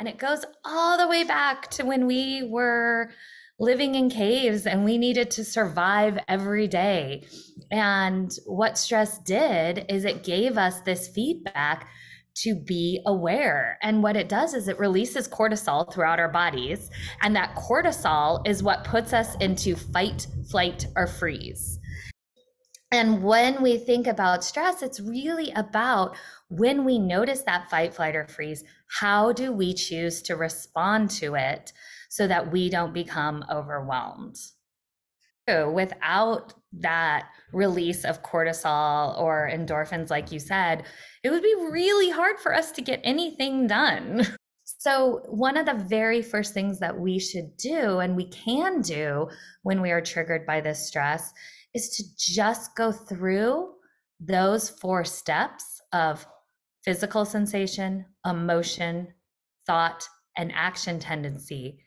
And it goes all the way back to when we were living in caves and we needed to survive every day. And what stress did is it gave us this feedback to be aware. And what it does is it releases cortisol throughout our bodies. And that cortisol is what puts us into fight, flight, or freeze. And when we think about stress, it's really about when we notice that fight, flight, or freeze, how do we choose to respond to it so that we don't become overwhelmed? Without that release of cortisol or endorphins, like you said, it would be really hard for us to get anything done. So, one of the very first things that we should do and we can do when we are triggered by this stress is to just go through those four steps of physical sensation, emotion, thought, and action tendency